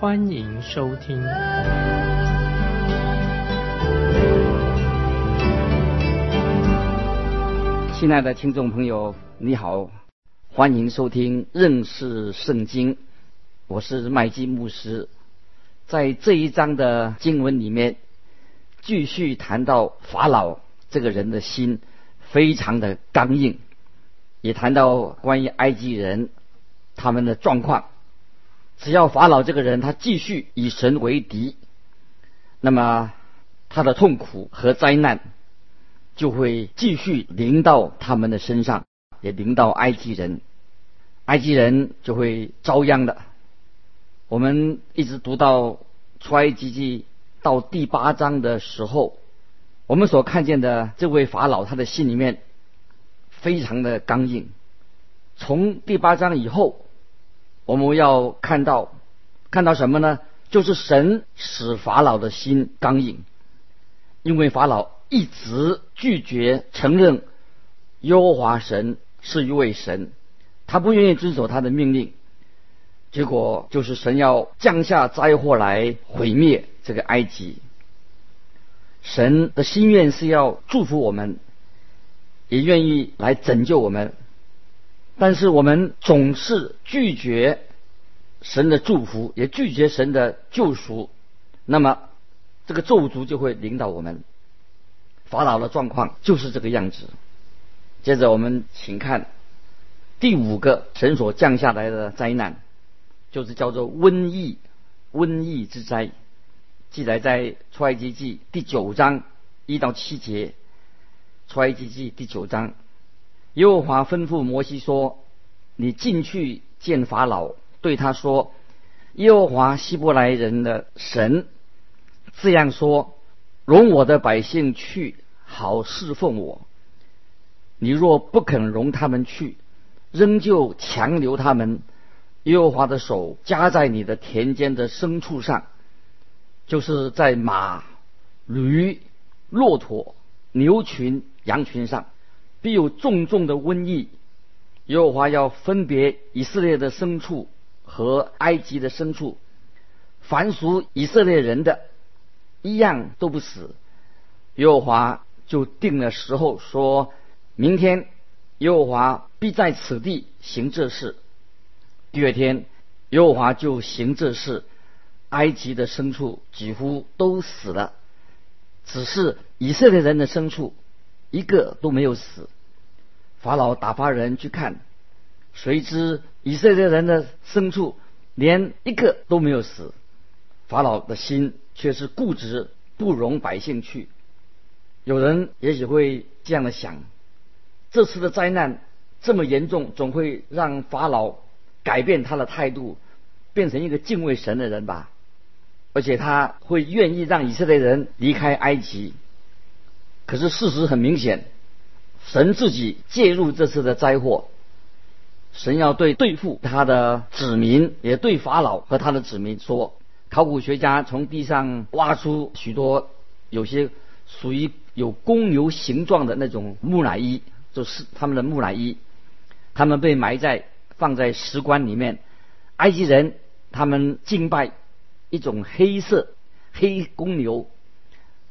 欢迎收听。亲爱的听众朋友，你好，欢迎收听认识圣经，我是麦基牧师。在这一章的经文里面，继续谈到法老这个人的心非常的刚硬，也谈到关于埃及人他们的状况。只要法老这个人他继续以神为敌，那么他的痛苦和灾难。就会继续临到他们的身上，也临到埃及人，埃及人就会遭殃的。我们一直读到出埃及记到第八章的时候，我们所看见的这位法老，他的心里面非常的刚硬。从第八章以后，我们要看到看到什么呢？就是神使法老的心刚硬，因为法老。一直拒绝承认耶和华神是一位神，他不愿意遵守他的命令，结果就是神要降下灾祸来毁灭这个埃及。神的心愿是要祝福我们，也愿意来拯救我们，但是我们总是拒绝神的祝福，也拒绝神的救赎，那么这个咒诅就会领导我们。法老的状况就是这个样子。接着我们请看第五个神所降下来的灾难，就是叫做瘟疫，瘟疫之灾，记载在出埃及记第九章一到七节。出埃及记第九章，耶和华吩咐摩西说：“你进去见法老，对他说：耶和华希伯来人的神这样说。”容我的百姓去，好侍奉我。你若不肯容他们去，仍旧强留他们，耶和华的手加在你的田间的牲畜上，就是在马、驴、骆驼、牛群、羊群上，必有重重的瘟疫。耶和华要分别以色列的牲畜和埃及的牲畜，凡属以色列人的。一样都不死，耶和华就定了时候，说明天耶和华必在此地行这事。第二天，耶和华就行这事，埃及的牲畜几乎都死了，只是以色列人的牲畜一个都没有死。法老打发人去看，谁知以色列人的牲畜连一个都没有死。法老的心。却是固执，不容百姓去。有人也许会这样的想：这次的灾难这么严重，总会让法老改变他的态度，变成一个敬畏神的人吧？而且他会愿意让以色列人离开埃及。可是事实很明显，神自己介入这次的灾祸，神要对对付他的子民，也对法老和他的子民说。考古学家从地上挖出许多有些属于有公牛形状的那种木乃伊，就是他们的木乃伊。他们被埋在放在石棺里面。埃及人他们敬拜一种黑色黑公牛，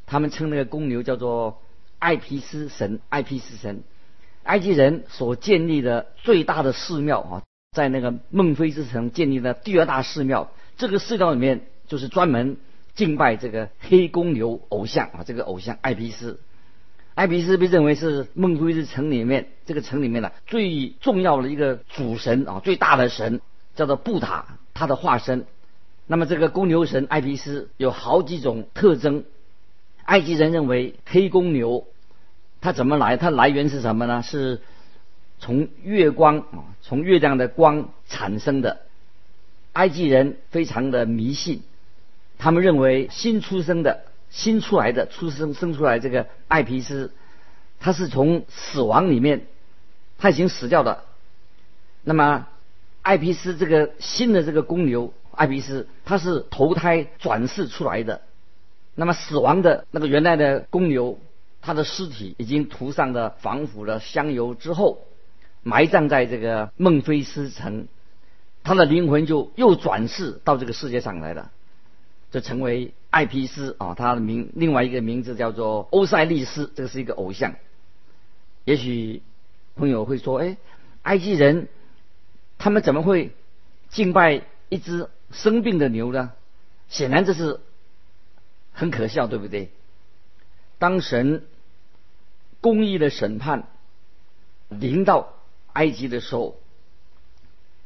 他们称那个公牛叫做艾皮斯神。艾皮斯神，埃及人所建立的最大的寺庙啊，在那个孟菲斯城建立的第二大寺庙。这个寺庙里面就是专门敬拜这个黑公牛偶像啊，这个偶像艾皮斯。艾皮斯被认为是孟菲斯城里面这个城里面的最重要的一个主神啊，最大的神叫做布塔，他的化身。那么这个公牛神艾皮斯有好几种特征。埃及人认为黑公牛它怎么来？它来源是什么呢？是从月光啊，从月亮的光产生的。埃及人非常的迷信，他们认为新出生的、新出来的、出生生出来这个艾皮斯，他是从死亡里面他已经死掉的。那么艾皮斯这个新的这个公牛艾皮斯，他是投胎转世出来的。那么死亡的那个原来的公牛，它的尸体已经涂上了防腐的香油之后，埋葬在这个孟菲斯城，他的灵魂就又转世到这个世界上来了，就成为艾皮斯啊，他的名另外一个名字叫做欧塞利斯，这个是一个偶像。也许朋友会说，哎，埃及人他们怎么会敬拜一只生病的牛呢？显然这是。很可笑，对不对？当神公义的审判临到埃及的时候，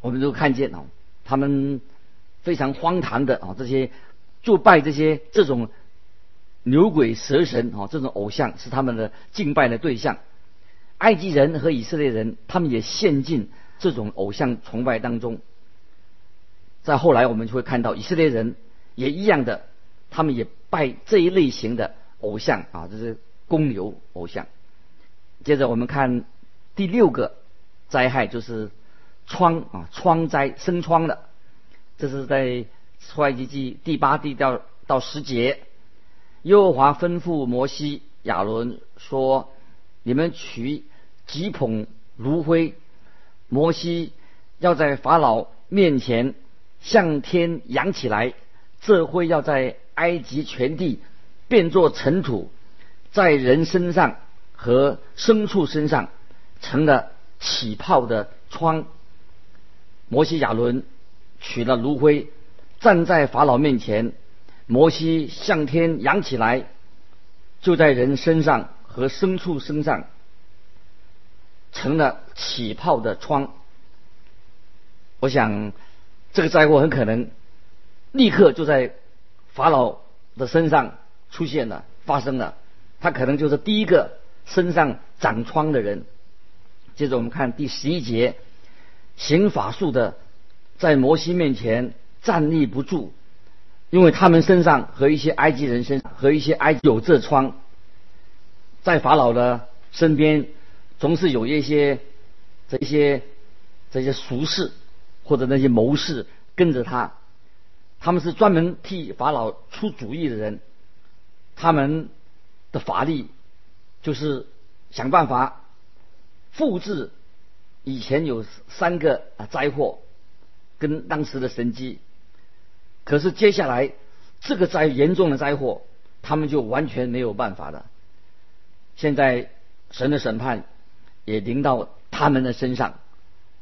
我们都看见哦，他们非常荒唐的啊，这些就拜这些这种牛鬼蛇神啊，这种偶像是他们的敬拜的对象。埃及人和以色列人，他们也陷进这种偶像崇拜当中。在后来，我们就会看到以色列人也一样的。他们也拜这一类型的偶像啊，这是公牛偶像。接着我们看第六个灾害，就是疮啊，疮灾生疮的。这是在出埃及记第八第到到十节，耶和华吩咐摩西、亚伦说：“你们取几捧炉灰，摩西要在法老面前向天扬起来，这灰要在。”埃及全地变作尘土，在人身上和牲畜身上成了起泡的疮。摩西亚伦取了炉灰，站在法老面前。摩西向天扬起来，就在人身上和牲畜身上成了起泡的疮。我想，这个灾祸很可能立刻就在。法老的身上出现了，发生了，他可能就是第一个身上长疮的人。接着我们看第十一节，行法术的在摩西面前站立不住，因为他们身上和一些埃及人身和一些埃及有这疮，在法老的身边总是有一些这些这些俗士或者那些谋士跟着他。他们是专门替法老出主意的人，他们的法力就是想办法复制以前有三个啊灾祸跟当时的神迹，可是接下来这个灾严重的灾祸，他们就完全没有办法了。现在神的审判也临到他们的身上，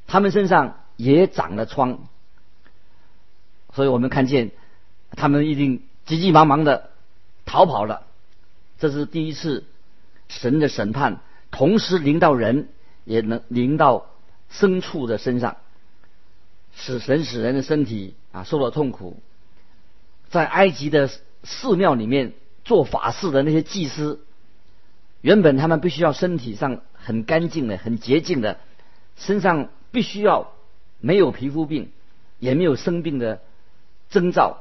他们身上也长了疮。所以我们看见，他们一定急急忙忙的逃跑了。这是第一次神的审判，同时临到人，也能临到牲畜的身上，使神使人的身体啊受了痛苦。在埃及的寺庙里面做法事的那些祭司，原本他们必须要身体上很干净的、很洁净的，身上必须要没有皮肤病，也没有生病的。征兆，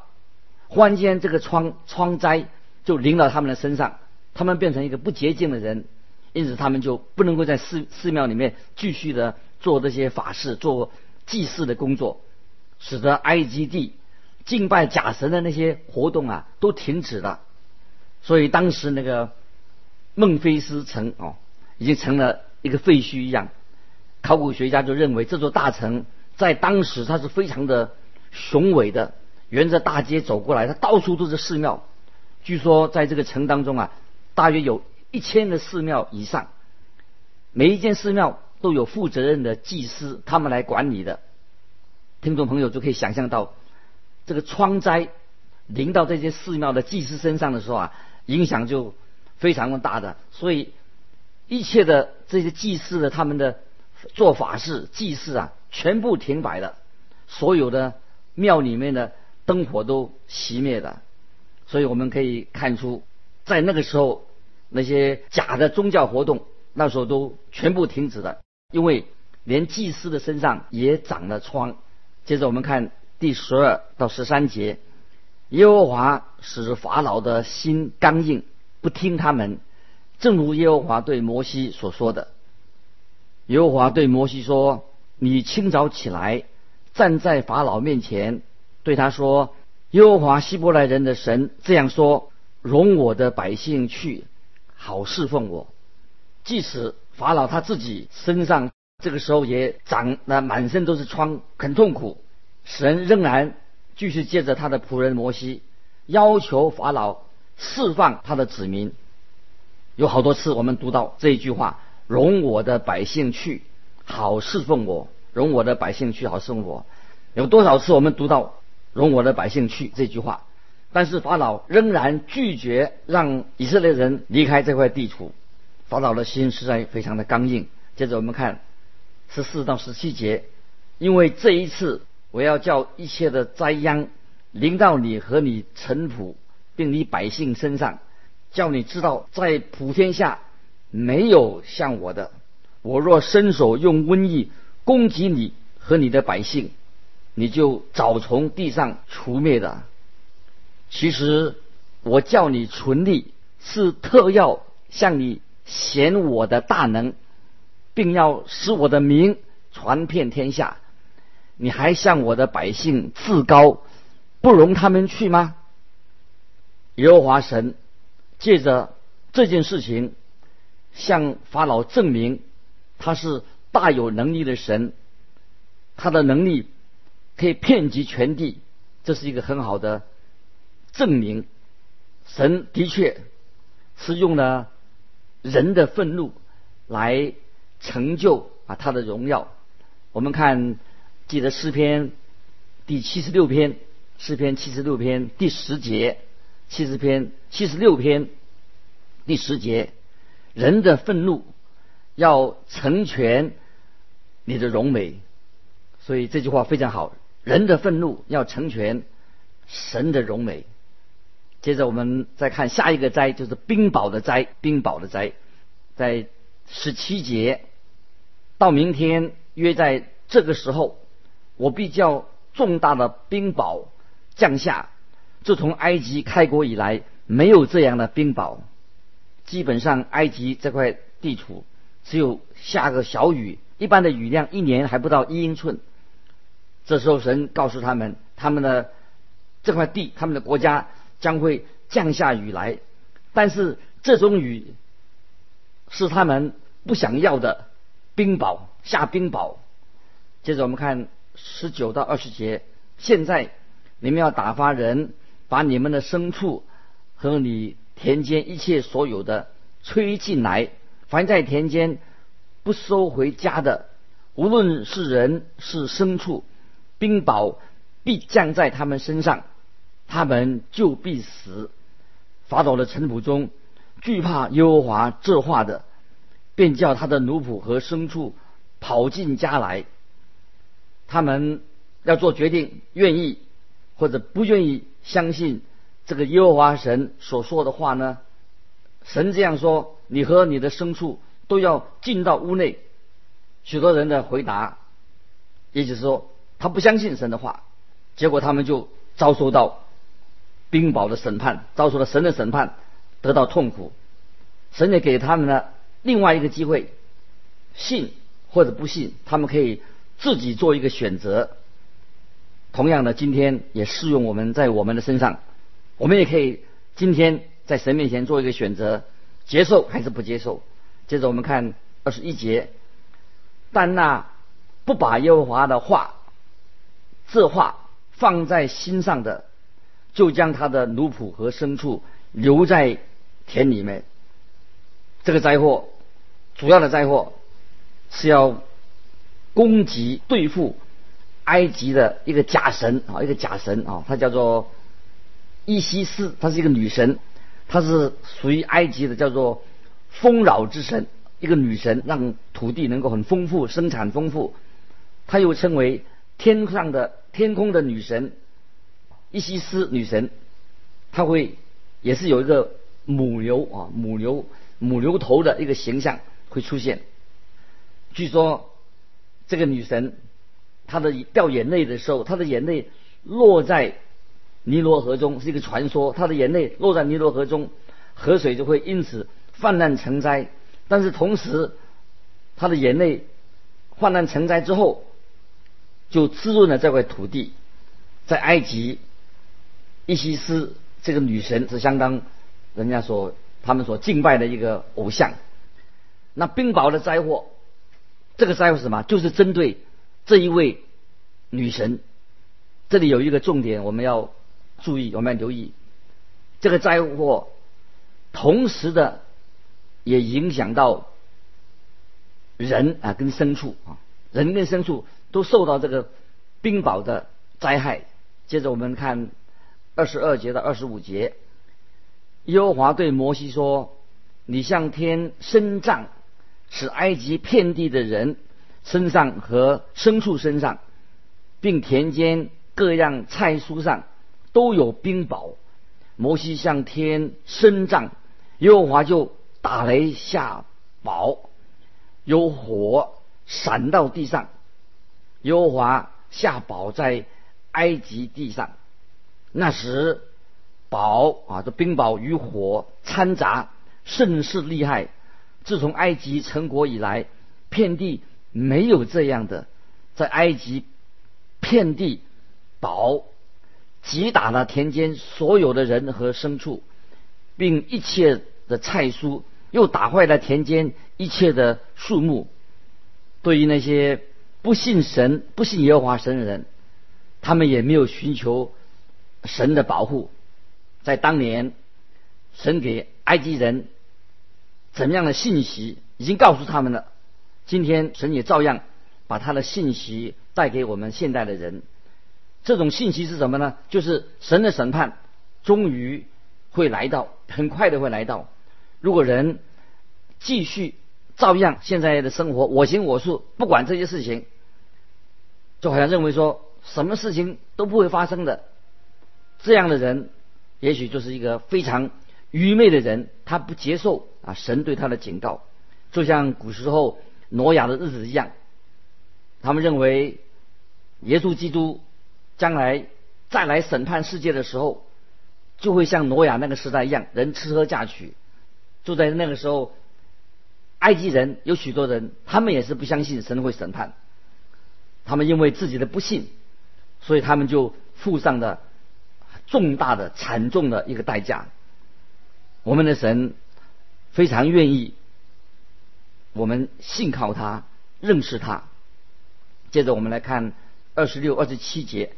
忽然间这个疮疮灾就临到他们的身上，他们变成一个不洁净的人，因此他们就不能够在寺寺庙里面继续的做这些法事、做祭祀的工作，使得埃及地敬拜假神的那些活动啊都停止了。所以当时那个孟菲斯城哦，已经成了一个废墟一样。考古学家就认为这座大城在当时它是非常的雄伟的。沿着大街走过来，它到处都是寺庙。据说在这个城当中啊，大约有一千个寺庙以上，每一间寺庙都有负责任的祭司，他们来管理的。听众朋友就可以想象到，这个疮灾临到这些寺庙的祭司身上的时候啊，影响就非常的大的。所以一切的这些祭祀的他们的做法事、祭祀啊，全部停摆了。所有的庙里面的。灯火都熄灭了，所以我们可以看出，在那个时候，那些假的宗教活动那时候都全部停止了，因为连祭司的身上也长了疮。接着我们看第十二到十三节，耶和华使法老的心刚硬，不听他们，正如耶和华对摩西所说的。耶和华对摩西说：“你清早起来，站在法老面前，对他说：耶和华希伯来人的神这样说：容我的百姓去，好侍奉我。即使法老他自己身上这个时候也长了满身都是疮，很痛苦，神仍然继续借着他的仆人摩西，要求法老释放他的子民。有好多次我们读到这一句话。”容我的百姓去，好侍奉我；容我的百姓去，好侍奉我。有多少次我们读到“容我的百姓去”这句话？但是法老仍然拒绝让以色列人离开这块地图。法老的心实在非常的刚硬。接着我们看十四到十七节，因为这一次我要叫一切的灾殃临到你和你臣仆，并你百姓身上，叫你知道在普天下。没有像我的，我若伸手用瘟疫攻击你和你的百姓，你就早从地上除灭的。其实我叫你存立，是特要向你显我的大能，并要使我的名传遍天下。你还向我的百姓自高，不容他们去吗？耶和华神借着这件事情。向法老证明他是大有能力的神，他的能力可以遍及全地，这是一个很好的证明。神的确是用了人的愤怒来成就啊他的荣耀。我们看记得诗篇第七十六篇，诗篇七十六篇第十节，七十篇七十六篇第十节。人的愤怒要成全你的荣美，所以这句话非常好。人的愤怒要成全神的荣美。接着我们再看下一个灾，就是冰雹的灾。冰雹的灾，在十七节到明天约在这个时候，我必叫重大的冰雹降下。自从埃及开国以来，没有这样的冰雹。基本上，埃及这块地图只有下个小雨，一般的雨量一年还不到一英寸。这时候，神告诉他们，他们的这块地，他们的国家将会降下雨来，但是这种雨是他们不想要的冰雹，下冰雹。接着我们看十九到二十节，现在你们要打发人，把你们的牲畜和你。田间一切所有的吹进来，凡在田间不收回家的，无论是人是牲畜，冰雹必降在他们身上，他们就必死。法老的臣仆中惧怕耶和华这话的，便叫他的奴仆和牲畜跑进家来。他们要做决定，愿意或者不愿意相信。这个耶和华神所说的话呢？神这样说：“你和你的牲畜都要进到屋内。”许多人的回答，也就是说，他不相信神的话，结果他们就遭受到冰雹的审判，遭受了神的审判，得到痛苦。神也给他们了另外一个机会，信或者不信，他们可以自己做一个选择。同样的，今天也适用我们在我们的身上。我们也可以今天在神面前做一个选择，接受还是不接受。接着我们看二十一节，但那不把耶和华的话，这话放在心上的，就将他的奴仆和牲畜留在田里面。这个灾祸，主要的灾祸是要攻击对付埃及的一个假神啊，一个假神啊，它叫做。伊西斯，她是一个女神，她是属于埃及的，叫做丰饶之神，一个女神，让土地能够很丰富，生产丰富。她又称为天上的天空的女神，伊西斯女神，她会也是有一个母牛啊，母牛母牛头的一个形象会出现。据说这个女神，她的掉眼泪的时候，她的眼泪落在。尼罗河中，是一个传说。她的眼泪落在尼罗河中，河水就会因此泛滥成灾。但是同时，她的眼泪泛滥成灾之后，就滋润了这块土地。在埃及，伊西斯这个女神是相当人家所他们所敬拜的一个偶像。那冰雹的灾祸，这个灾祸是什么？就是针对这一位女神。这里有一个重点，我们要注意，我们要留意，这个灾祸同时的也影响到人啊，跟牲畜啊，人跟牲畜都受到这个冰雹的灾害。接着我们看二十二节到二十五节，耶和华对摩西说：“你向天伸杖，使埃及遍地的人身上和牲畜身上，并田间。”各样菜蔬上都有冰雹，摩西向天伸杖，耶和华就打雷下雹，有火闪到地上，耶和华下雹在埃及地上。那时雹啊，这冰雹与火掺杂，甚是厉害。自从埃及成国以来，遍地没有这样的，在埃及遍地。雹击打了田间所有的人和牲畜，并一切的菜蔬，又打坏了田间一切的树木。对于那些不信神、不信耶和华神的人，他们也没有寻求神的保护。在当年，神给埃及人怎么样的信息，已经告诉他们了。今天，神也照样把他的信息带给我们现代的人。这种信息是什么呢？就是神的审判终于会来到，很快的会来到。如果人继续照样现在的生活，我行我素，不管这些事情，就好像认为说什么事情都不会发生的，这样的人，也许就是一个非常愚昧的人，他不接受啊神对他的警告，就像古时候挪亚的日子一样，他们认为耶稣基督。将来再来审判世界的时候，就会像挪亚那个时代一样，人吃喝嫁娶。就在那个时候，埃及人有许多人，他们也是不相信神会审判。他们因为自己的不信，所以他们就付上了重大的、惨重的一个代价。我们的神非常愿意我们信靠他、认识他。接着我们来看二十六、二十七节。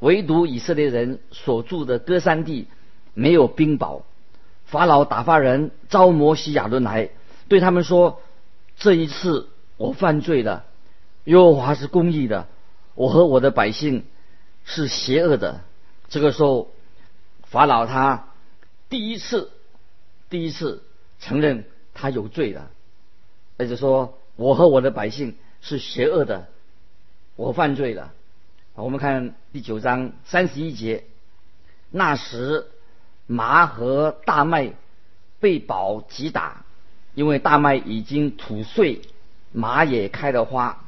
唯独以色列人所住的歌山地没有冰雹。法老打发人招摩西亚伦来，对他们说：“这一次我犯罪了，耶和华是公义的，我和我的百姓是邪恶的。”这个时候，法老他第一次第一次承认他有罪了，而且说：“我和我的百姓是邪恶的，我犯罪了。”我们看第九章三十一节，那时麻和大麦被雹击打，因为大麦已经吐穗，麻也开了花，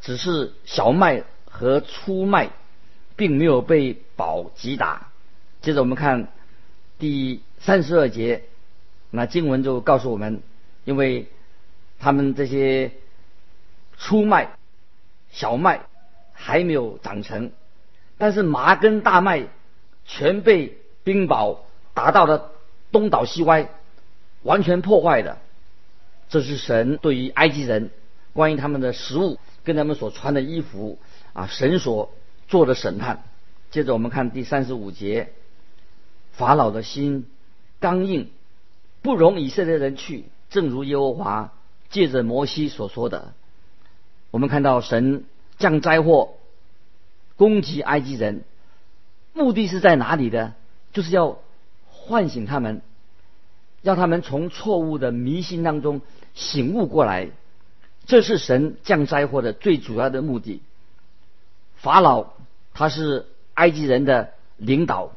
只是小麦和粗麦并没有被雹击打。接着我们看第三十二节，那经文就告诉我们，因为他们这些粗麦、小麦。还没有长成，但是麻跟大麦全被冰雹打到了东倒西歪，完全破坏的。这是神对于埃及人关于他们的食物跟他们所穿的衣服啊，神所做的审判。接着我们看第三十五节，法老的心刚硬，不容以色列人去，正如耶和华借着摩西所说的。我们看到神。降灾祸，攻击埃及人，目的是在哪里的？就是要唤醒他们，让他们从错误的迷信当中醒悟过来。这是神降灾祸的最主要的目的。法老他是埃及人的领导，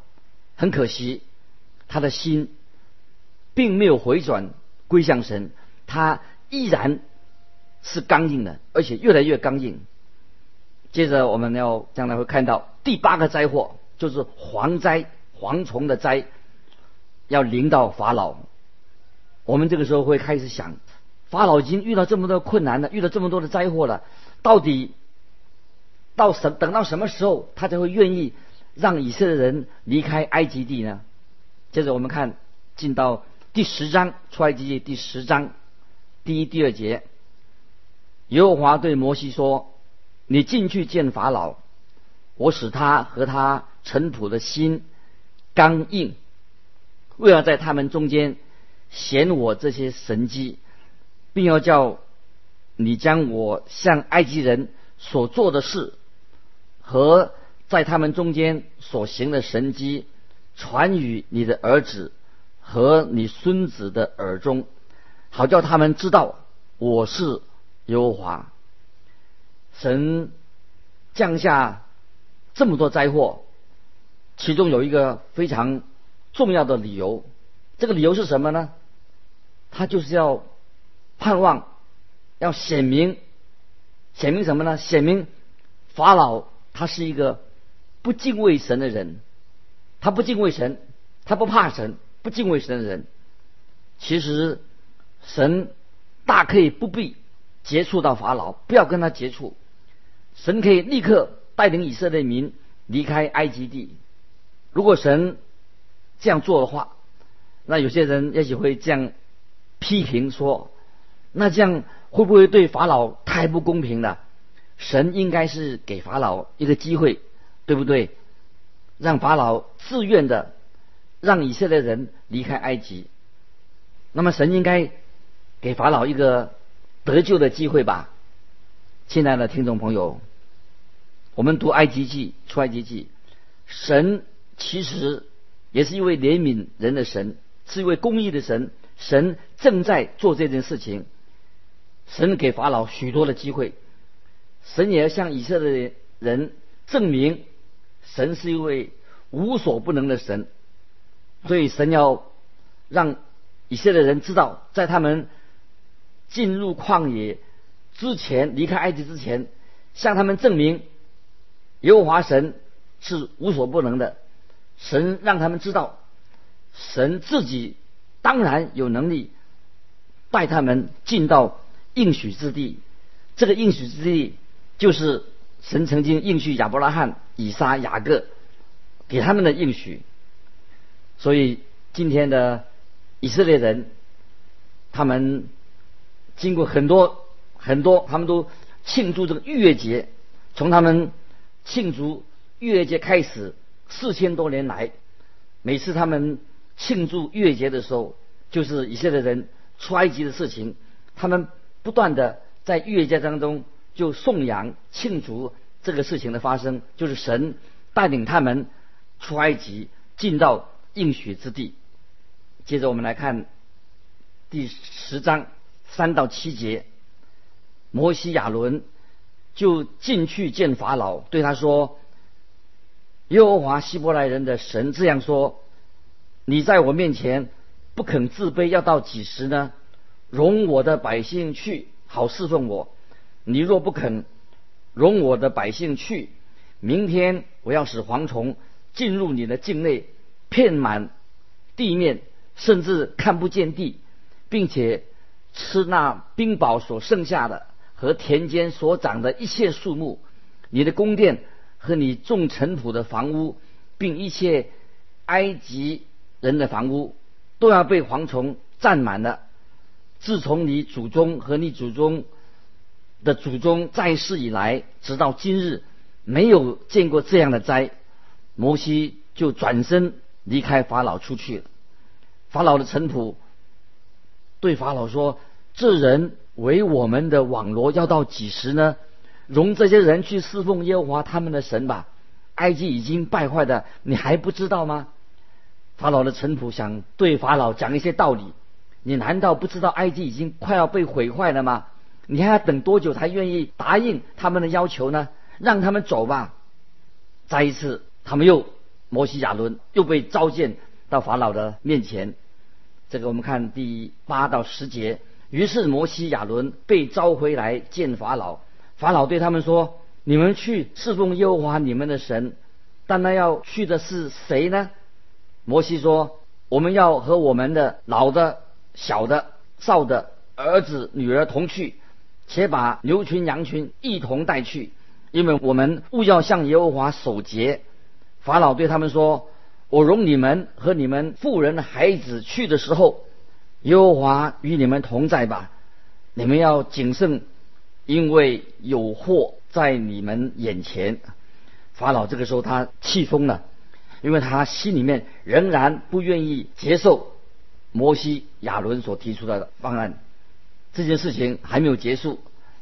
很可惜，他的心并没有回转归向神，他依然是刚硬的，而且越来越刚硬。接着我们要将来会看到第八个灾祸，就是蝗灾、蝗虫的灾，要临到法老。我们这个时候会开始想，法老已经遇到这么多困难了，遇到这么多的灾祸了，到底到什等到什么时候，他才会愿意让以色列人离开埃及地呢？接着我们看进到第十章出埃及记第十章第一、第二节，耶和华对摩西说：“你进去见法老。”我使他和他尘土的心刚硬，为了在他们中间显我这些神迹，并要叫你将我向埃及人所做的事和在他们中间所行的神迹传与你的儿子和你孙子的耳中，好叫他们知道我是耶和华。神降下。这么多灾祸，其中有一个非常重要的理由，这个理由是什么呢？他就是要盼望，要显明，显明什么呢？显明法老他是一个不敬畏神的人，他不敬畏神，他不怕神，不敬畏神的人。其实神大可以不必接触到法老，不要跟他接触，神可以立刻。带领以色列民离开埃及地。如果神这样做的话，那有些人也许会这样批评说：那这样会不会对法老太不公平了？神应该是给法老一个机会，对不对？让法老自愿的让以色列人离开埃及。那么神应该给法老一个得救的机会吧？亲爱的听众朋友。我们读埃及记，出埃及记，神其实也是一位怜悯人的神，是一位公义的神。神正在做这件事情，神给法老许多的机会，神也要向以色列人证明，神是一位无所不能的神。所以神要让以色列人知道，在他们进入旷野之前，离开埃及之前，向他们证明。耶和华神是无所不能的，神让他们知道，神自己当然有能力带他们进到应许之地。这个应许之地，就是神曾经应许亚伯拉罕、以撒、雅各给他们的应许。所以今天的以色列人，他们经过很多很多，他们都庆祝这个逾越节，从他们。庆祝逾越节开始四千多年来，每次他们庆祝逾越节的时候，就是以色列人出埃及的事情。他们不断的在逾越节当中就颂扬庆祝这个事情的发生，就是神带领他们出埃及，进到应许之地。接着我们来看第十章三到七节，摩西亚伦。就进去见法老，对他说：“耶和华希伯来人的神这样说：你在我面前不肯自卑，要到几时呢？容我的百姓去，好侍奉我。你若不肯容我的百姓去，明天我要使蝗虫进入你的境内，遍满地面，甚至看不见地，并且吃那冰雹所剩下的。”和田间所长的一切树木，你的宫殿和你种尘土的房屋，并一切埃及人的房屋，都要被蝗虫占满了。自从你祖宗和你祖宗的祖宗在世以来，直到今日，没有见过这样的灾。摩西就转身离开法老出去了。法老的臣仆对法老说：“这人。”为我们的网罗要到几时呢？容这些人去侍奉耶和华他们的神吧。埃及已经败坏的，你还不知道吗？法老的臣仆想对法老讲一些道理。你难道不知道埃及已经快要被毁坏了吗？你还要等多久才愿意答应他们的要求呢？让他们走吧。再一次，他们又摩西亚伦又被召见到法老的面前。这个我们看第八到十节。于是摩西亚伦被召回来见法老，法老对他们说：“你们去侍奉耶和华你们的神，但那要去的是谁呢？摩西说：“我们要和我们的老的、小的、少的儿子、女儿同去，且把牛群、羊群一同带去，因为我们务要向耶和华守节。”法老对他们说：“我容你们和你们妇人、孩子去的时候，耶和华与你们同在吧。你们要谨慎，因为有祸在你们眼前。”法老这个时候他气疯了。因为他心里面仍然不愿意接受摩西、亚伦所提出的方案，这件事情还没有结束，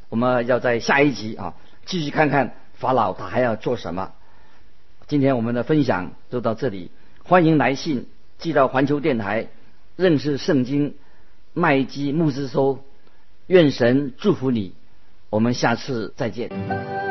我们要在下一集啊继续看看法老他还要做什么。今天我们的分享就到这里，欢迎来信寄到环球电台认识圣经麦基牧师收，愿神祝福你，我们下次再见。